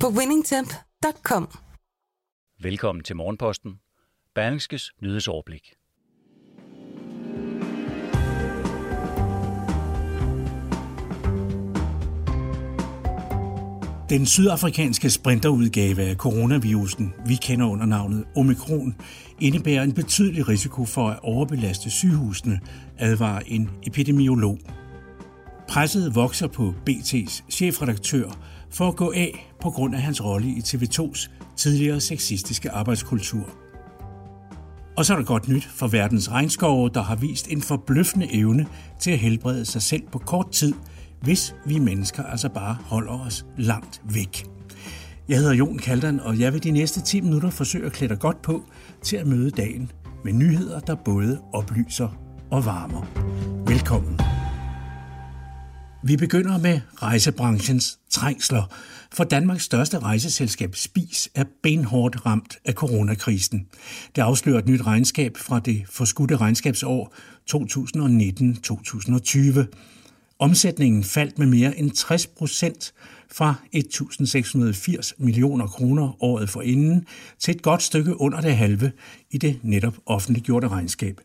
på winningtemp.com. Velkommen til Morgenposten. Berlingskes nyhedsoverblik. Den sydafrikanske sprinterudgave af coronavirusen, vi kender under navnet Omikron, indebærer en betydelig risiko for at overbelaste sygehusene, advarer en epidemiolog. Presset vokser på BT's chefredaktør for at gå af på grund af hans rolle i TV2's tidligere sexistiske arbejdskultur. Og så er der godt nyt for verdens regnskove, der har vist en forbløffende evne til at helbrede sig selv på kort tid – hvis vi mennesker altså bare holder os langt væk. Jeg hedder Jon Kaldan, og jeg vil de næste 10 minutter forsøge at klæde dig godt på til at møde dagen med nyheder, der både oplyser og varmer. Velkommen. Vi begynder med rejsebranchens trængsler, for Danmarks største rejseselskab Spis er benhårdt ramt af coronakrisen. Det afslører et nyt regnskab fra det forskudte regnskabsår 2019-2020. Omsætningen faldt med mere end 60 procent fra 1.680 millioner kroner året forinden til et godt stykke under det halve i det netop offentliggjorte regnskab.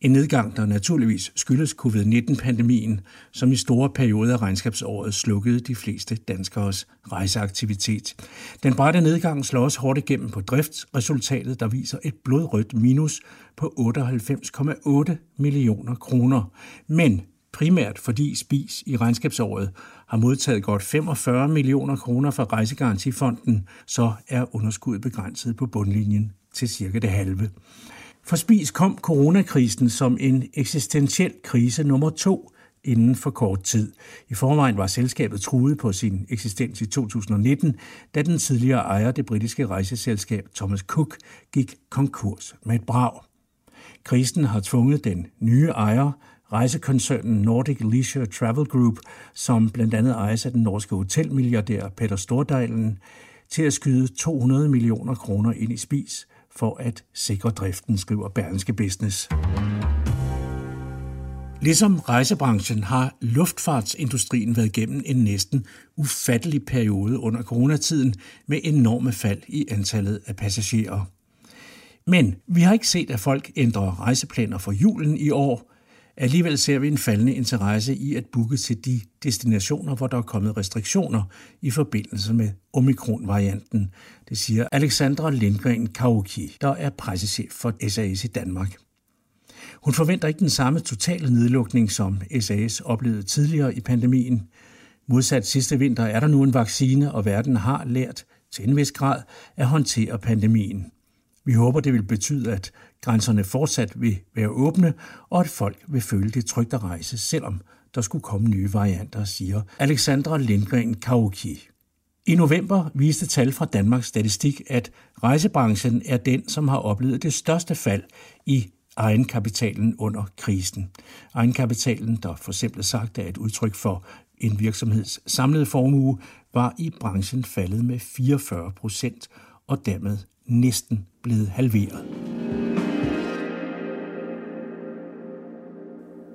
En nedgang, der naturligvis skyldes covid-19-pandemien, som i store perioder af regnskabsåret slukkede de fleste danskers rejseaktivitet. Den brætte nedgang slår også hårdt igennem på driftsresultatet, der viser et blodrødt minus på 98,8 millioner kroner. Men primært fordi Spis i regnskabsåret har modtaget godt 45 millioner kroner fra Rejsegarantifonden, så er underskuddet begrænset på bundlinjen til cirka det halve. For Spis kom coronakrisen som en eksistentiel krise nummer to inden for kort tid. I forvejen var selskabet truet på sin eksistens i 2019, da den tidligere ejer, det britiske rejseselskab Thomas Cook, gik konkurs med et brag. Krisen har tvunget den nye ejer, rejsekoncernen Nordic Leisure Travel Group, som blandt andet ejes af den norske hotelmilliardær Peter Stordalen, til at skyde 200 millioner kroner ind i spis for at sikre driften, skriver Berlingske Business. Ligesom rejsebranchen har luftfartsindustrien været gennem en næsten ufattelig periode under coronatiden med enorme fald i antallet af passagerer. Men vi har ikke set, at folk ændrer rejseplaner for julen i år, Alligevel ser vi en faldende interesse i at booke til de destinationer, hvor der er kommet restriktioner i forbindelse med omikron-varianten. Det siger Alexandra Lindgren Kauki, der er pressechef for SAS i Danmark. Hun forventer ikke den samme totale nedlukning, som SAS oplevede tidligere i pandemien. Modsat sidste vinter er der nu en vaccine, og verden har lært til en vis grad at håndtere pandemien. Vi håber, det vil betyde, at grænserne fortsat vil være åbne, og at folk vil føle det trygt at rejse, selvom der skulle komme nye varianter, siger Alexandra Lindgren Kauki. I november viste tal fra Danmarks Statistik, at rejsebranchen er den, som har oplevet det største fald i egenkapitalen under krisen. Egenkapitalen, der for simpelt sagt er et udtryk for en virksomheds samlede formue, var i branchen faldet med 44 procent og dermed næsten blevet halveret.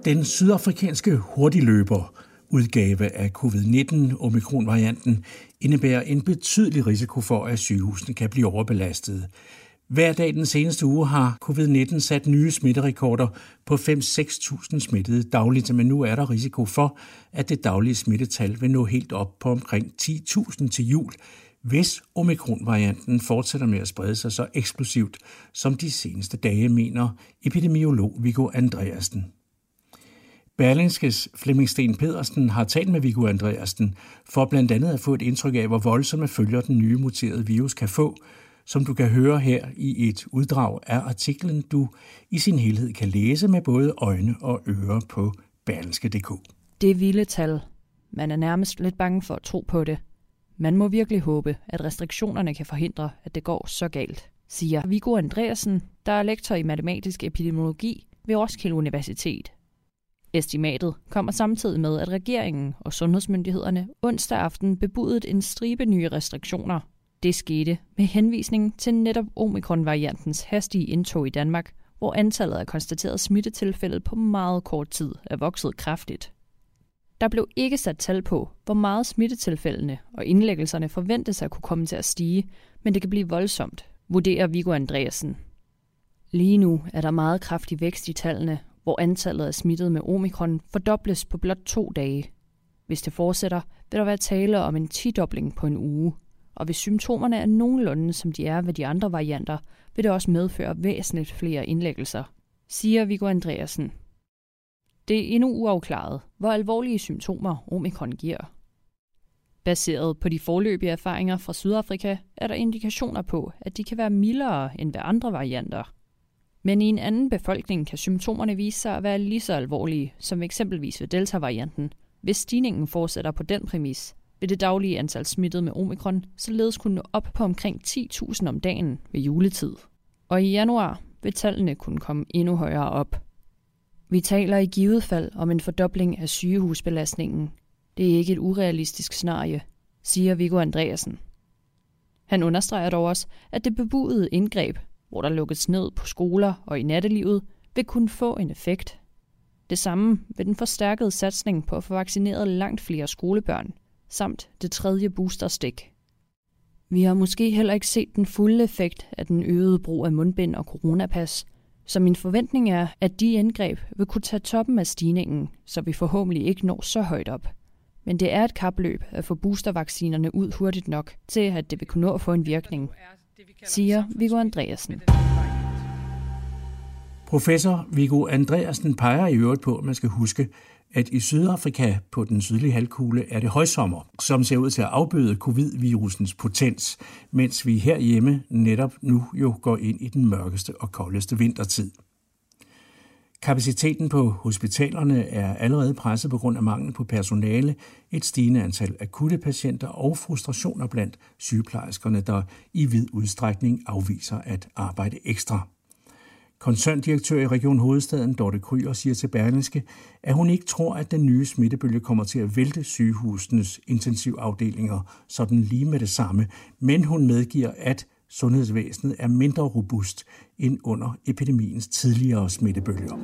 Den sydafrikanske hurtigløber udgave af covid-19 omikron-varianten indebærer en betydelig risiko for, at sygehusene kan blive overbelastet. Hver dag den seneste uge har covid-19 sat nye smitterekorder på 5-6.000 smittede dagligt, men nu er der risiko for, at det daglige smittetal vil nå helt op på omkring 10.000 til jul, hvis omikronvarianten fortsætter med at sprede sig så eksplosivt, som de seneste dage, mener epidemiolog Viggo Andreasen. Berlingskes Flemming Sten Pedersen har talt med Viggo Andreasen for blandt andet at få et indtryk af, hvor voldsomme følger den nye muterede virus kan få, som du kan høre her i et uddrag af artiklen, du i sin helhed kan læse med både øjne og ører på berlingske.dk. Det er vilde tal. Man er nærmest lidt bange for at tro på det. Man må virkelig håbe, at restriktionerne kan forhindre, at det går så galt, siger Viggo Andreasen, der er lektor i matematisk epidemiologi ved Roskilde Universitet. Estimatet kommer samtidig med, at regeringen og sundhedsmyndighederne onsdag aften bebudede en stribe nye restriktioner. Det skete med henvisning til netop omikron-variantens hastige indtog i Danmark, hvor antallet af konstaterede smittetilfælde på meget kort tid er vokset kraftigt. Der blev ikke sat tal på, hvor meget smittetilfældene og indlæggelserne forventes at kunne komme til at stige, men det kan blive voldsomt, vurderer Viggo Andreasen. Lige nu er der meget kraftig vækst i tallene, hvor antallet af smittede med omikron fordobles på blot to dage. Hvis det fortsætter, vil der være tale om en tidobling på en uge, og hvis symptomerne er nogenlunde som de er ved de andre varianter, vil det også medføre væsentligt flere indlæggelser, siger Viggo Andreasen. Det er endnu uafklaret, hvor alvorlige symptomer omikron giver. Baseret på de forløbige erfaringer fra Sydafrika, er der indikationer på, at de kan være mildere end ved andre varianter. Men i en anden befolkning kan symptomerne vise sig at være lige så alvorlige, som eksempelvis ved Delta-varianten. Hvis stigningen fortsætter på den præmis, vil det daglige antal smittede med omikron således kunne nå op på omkring 10.000 om dagen ved juletid. Og i januar vil tallene kunne komme endnu højere op. Vi taler i givet fald om en fordobling af sygehusbelastningen. Det er ikke et urealistisk scenarie, siger Viggo Andreasen. Han understreger dog også, at det bebudede indgreb, hvor der lukkes ned på skoler og i nattelivet, vil kunne få en effekt. Det samme vil den forstærkede satsning på at få vaccineret langt flere skolebørn, samt det tredje boosterstik. Vi har måske heller ikke set den fulde effekt af den øgede brug af mundbind og coronapas, så min forventning er, at de indgreb vil kunne tage toppen af stigningen, så vi forhåbentlig ikke når så højt op. Men det er et kapløb at få boostervaccinerne ud hurtigt nok til, at det vil kunne nå at få en virkning, siger Viggo Andreasen. Professor Viggo Andreasen peger i øvrigt på, at man skal huske, at i Sydafrika på den sydlige halvkugle er det højsommer, som ser ud til at afbøde covid-virusens potens, mens vi herhjemme netop nu jo går ind i den mørkeste og koldeste vintertid. Kapaciteten på hospitalerne er allerede presset på grund af mangel på personale, et stigende antal akutte patienter og frustrationer blandt sygeplejerskerne, der i vid udstrækning afviser at arbejde ekstra. Koncerndirektør i Region Hovedstaden, Dorte Kryer, siger til Berlingske, at hun ikke tror, at den nye smittebølge kommer til at vælte sygehusenes intensivafdelinger sådan lige med det samme, men hun medgiver, at sundhedsvæsenet er mindre robust end under epidemiens tidligere smittebølger.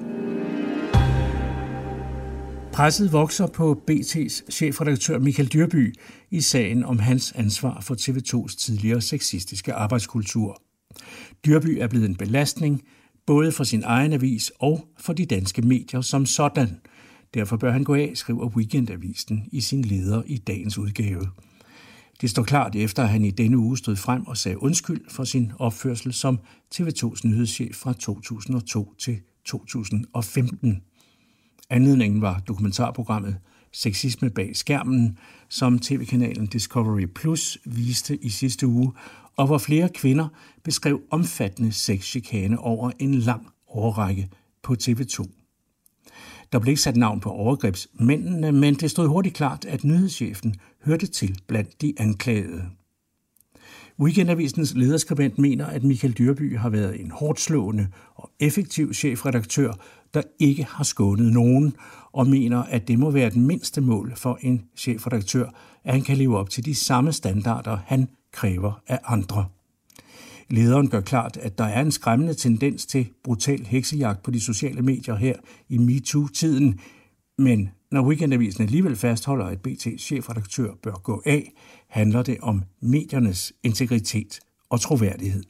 Presset vokser på BT's chefredaktør Michael Dyrby i sagen om hans ansvar for TV2's tidligere sexistiske arbejdskultur. Dyrby er blevet en belastning, både for sin egen avis og for de danske medier som sådan. Derfor bør han gå af, skriver Weekendavisen i sin leder i dagens udgave. Det står klart efter, at han i denne uge stod frem og sagde undskyld for sin opførsel som TV2's nyhedschef fra 2002 til 2015. Anledningen var dokumentarprogrammet Sexisme bag skærmen, som tv-kanalen Discovery Plus viste i sidste uge, og hvor flere kvinder beskrev omfattende sexchikane over en lang årrække på TV2. Der blev ikke sat navn på overgrebsmændene, men det stod hurtigt klart, at nyhedschefen hørte til blandt de anklagede. Weekendavisens lederskribent mener, at Michael Dyrby har været en hårdt slående og effektiv chefredaktør, der ikke har skånet nogen, og mener, at det må være den mindste mål for en chefredaktør, at han kan leve op til de samme standarder, han kræver af andre. Lederen gør klart, at der er en skræmmende tendens til brutal heksejagt på de sociale medier her i MeToo-tiden, men når Weekendavisen alligevel fastholder, at BT's chefredaktør bør gå af, handler det om mediernes integritet og troværdighed.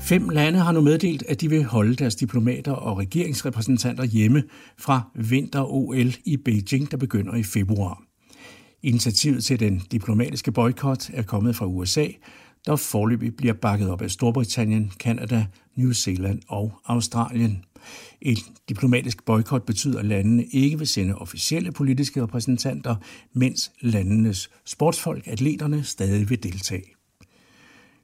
Fem lande har nu meddelt, at de vil holde deres diplomater og regeringsrepræsentanter hjemme fra vinter-OL i Beijing, der begynder i februar. Initiativet til den diplomatiske boykot er kommet fra USA, der forløbig bliver bakket op af Storbritannien, Kanada, New Zealand og Australien. Et diplomatisk boykot betyder, at landene ikke vil sende officielle politiske repræsentanter, mens landenes sportsfolk, atleterne, stadig vil deltage.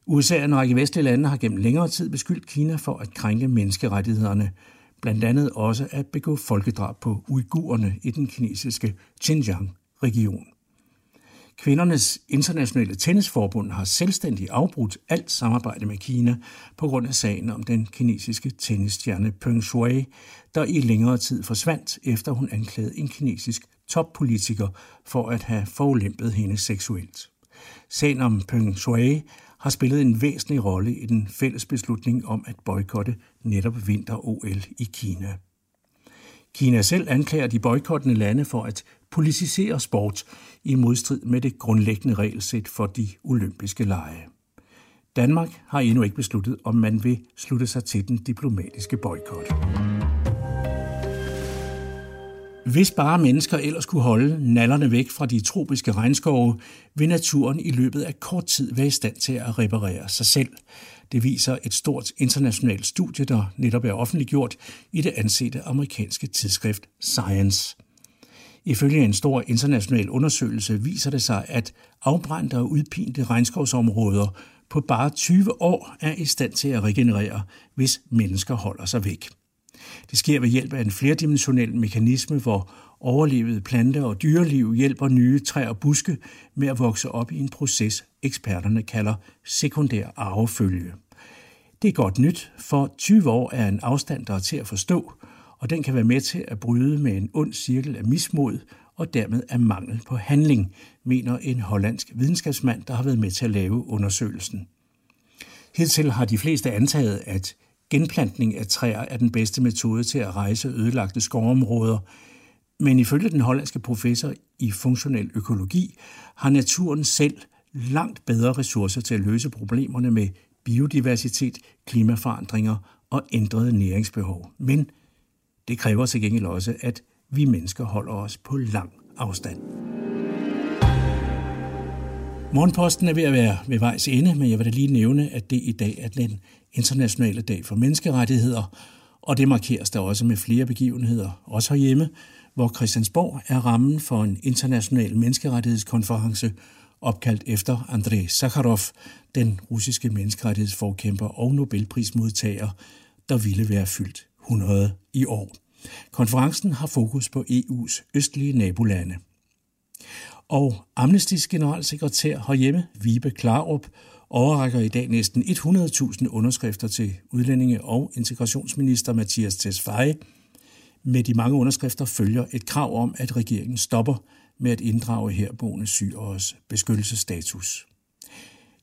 USA og en række vestlige lande har gennem længere tid beskyldt Kina for at krænke menneskerettighederne, blandt andet også at begå folkedrab på uigurerne i den kinesiske Xinjiang-region. Kvindernes internationale tennisforbund har selvstændig afbrudt alt samarbejde med Kina på grund af sagen om den kinesiske tennisstjerne Peng Shuai, der i længere tid forsvandt, efter hun anklagede en kinesisk toppolitiker for at have forulæmpet hende seksuelt. Sagen om Peng Shuai har spillet en væsentlig rolle i den fælles beslutning om at boykotte netop vinter-OL i Kina. Kina selv anklager de boykottende lande for at politisere sport i modstrid med det grundlæggende regelsæt for de olympiske lege. Danmark har endnu ikke besluttet, om man vil slutte sig til den diplomatiske boykot. Hvis bare mennesker ellers kunne holde nallerne væk fra de tropiske regnskove, vil naturen i løbet af kort tid være i stand til at reparere sig selv. Det viser et stort internationalt studie, der netop er offentliggjort i det ansete amerikanske tidsskrift Science. Ifølge en stor international undersøgelse viser det sig, at afbrændte og udpinte regnskovsområder på bare 20 år er i stand til at regenerere, hvis mennesker holder sig væk. Det sker ved hjælp af en flerdimensionel mekanisme, hvor overlevede planter og dyreliv hjælper nye træer og buske med at vokse op i en proces, eksperterne kalder sekundær arvefølge. Det er godt nyt, for 20 år er en afstand, der er til at forstå, og den kan være med til at bryde med en ond cirkel af mismod og dermed af mangel på handling, mener en hollandsk videnskabsmand, der har været med til at lave undersøgelsen. Hidtil har de fleste antaget, at genplantning af træer er den bedste metode til at rejse ødelagte skovområder, men ifølge den hollandske professor i funktionel økologi har naturen selv langt bedre ressourcer til at løse problemerne med biodiversitet, klimaforandringer og ændrede næringsbehov. Men det kræver til gengæld også, at vi mennesker holder os på lang afstand. Morgenposten er ved at være ved vejs ende, men jeg vil da lige nævne, at det i dag er den internationale dag for menneskerettigheder, og det markeres der også med flere begivenheder, også herhjemme, hvor Christiansborg er rammen for en international menneskerettighedskonference opkaldt efter Andrei Sakharov, den russiske menneskerettighedsforkæmper og Nobelprismodtager, der ville være fyldt 100 i år. Konferencen har fokus på EU's østlige nabolande. Og Amnestys generalsekretær herhjemme, Vibe Klarup, overrækker i dag næsten 100.000 underskrifter til udlændinge- og integrationsminister Mathias Tesfaye. Med de mange underskrifter følger et krav om, at regeringen stopper med at inddrage herboende syreres beskyttelsesstatus.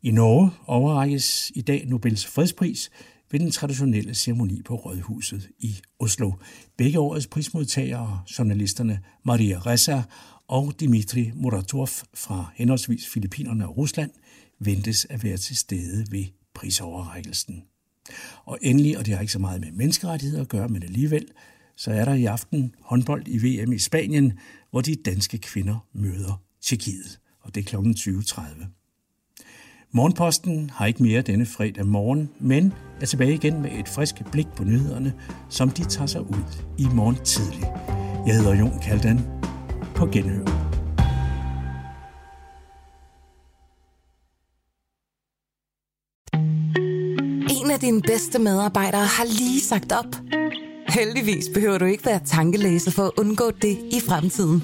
I Norge overrækkes i dag Nobels fredspris ved den traditionelle ceremoni på Rådhuset i Oslo. Begge årets prismodtagere, journalisterne Maria Ressa og Dimitri Muratov fra henholdsvis Filippinerne og Rusland, ventes at være til stede ved prisoverrækkelsen. Og endelig, og det har ikke så meget med menneskerettigheder at gøre, men alligevel, så er der i aften håndbold i VM i Spanien, hvor de danske kvinder møder Tjekkiet, og det er kl. 20.30. Morgenposten har ikke mere denne fredag morgen, men er tilbage igen med et frisk blik på nyhederne, som de tager sig ud i morgen tidlig. Jeg hedder Jon Kaldan. På genhør. En af dine bedste medarbejdere har lige sagt op. Heldigvis behøver du ikke være tankelæser for at undgå det i fremtiden.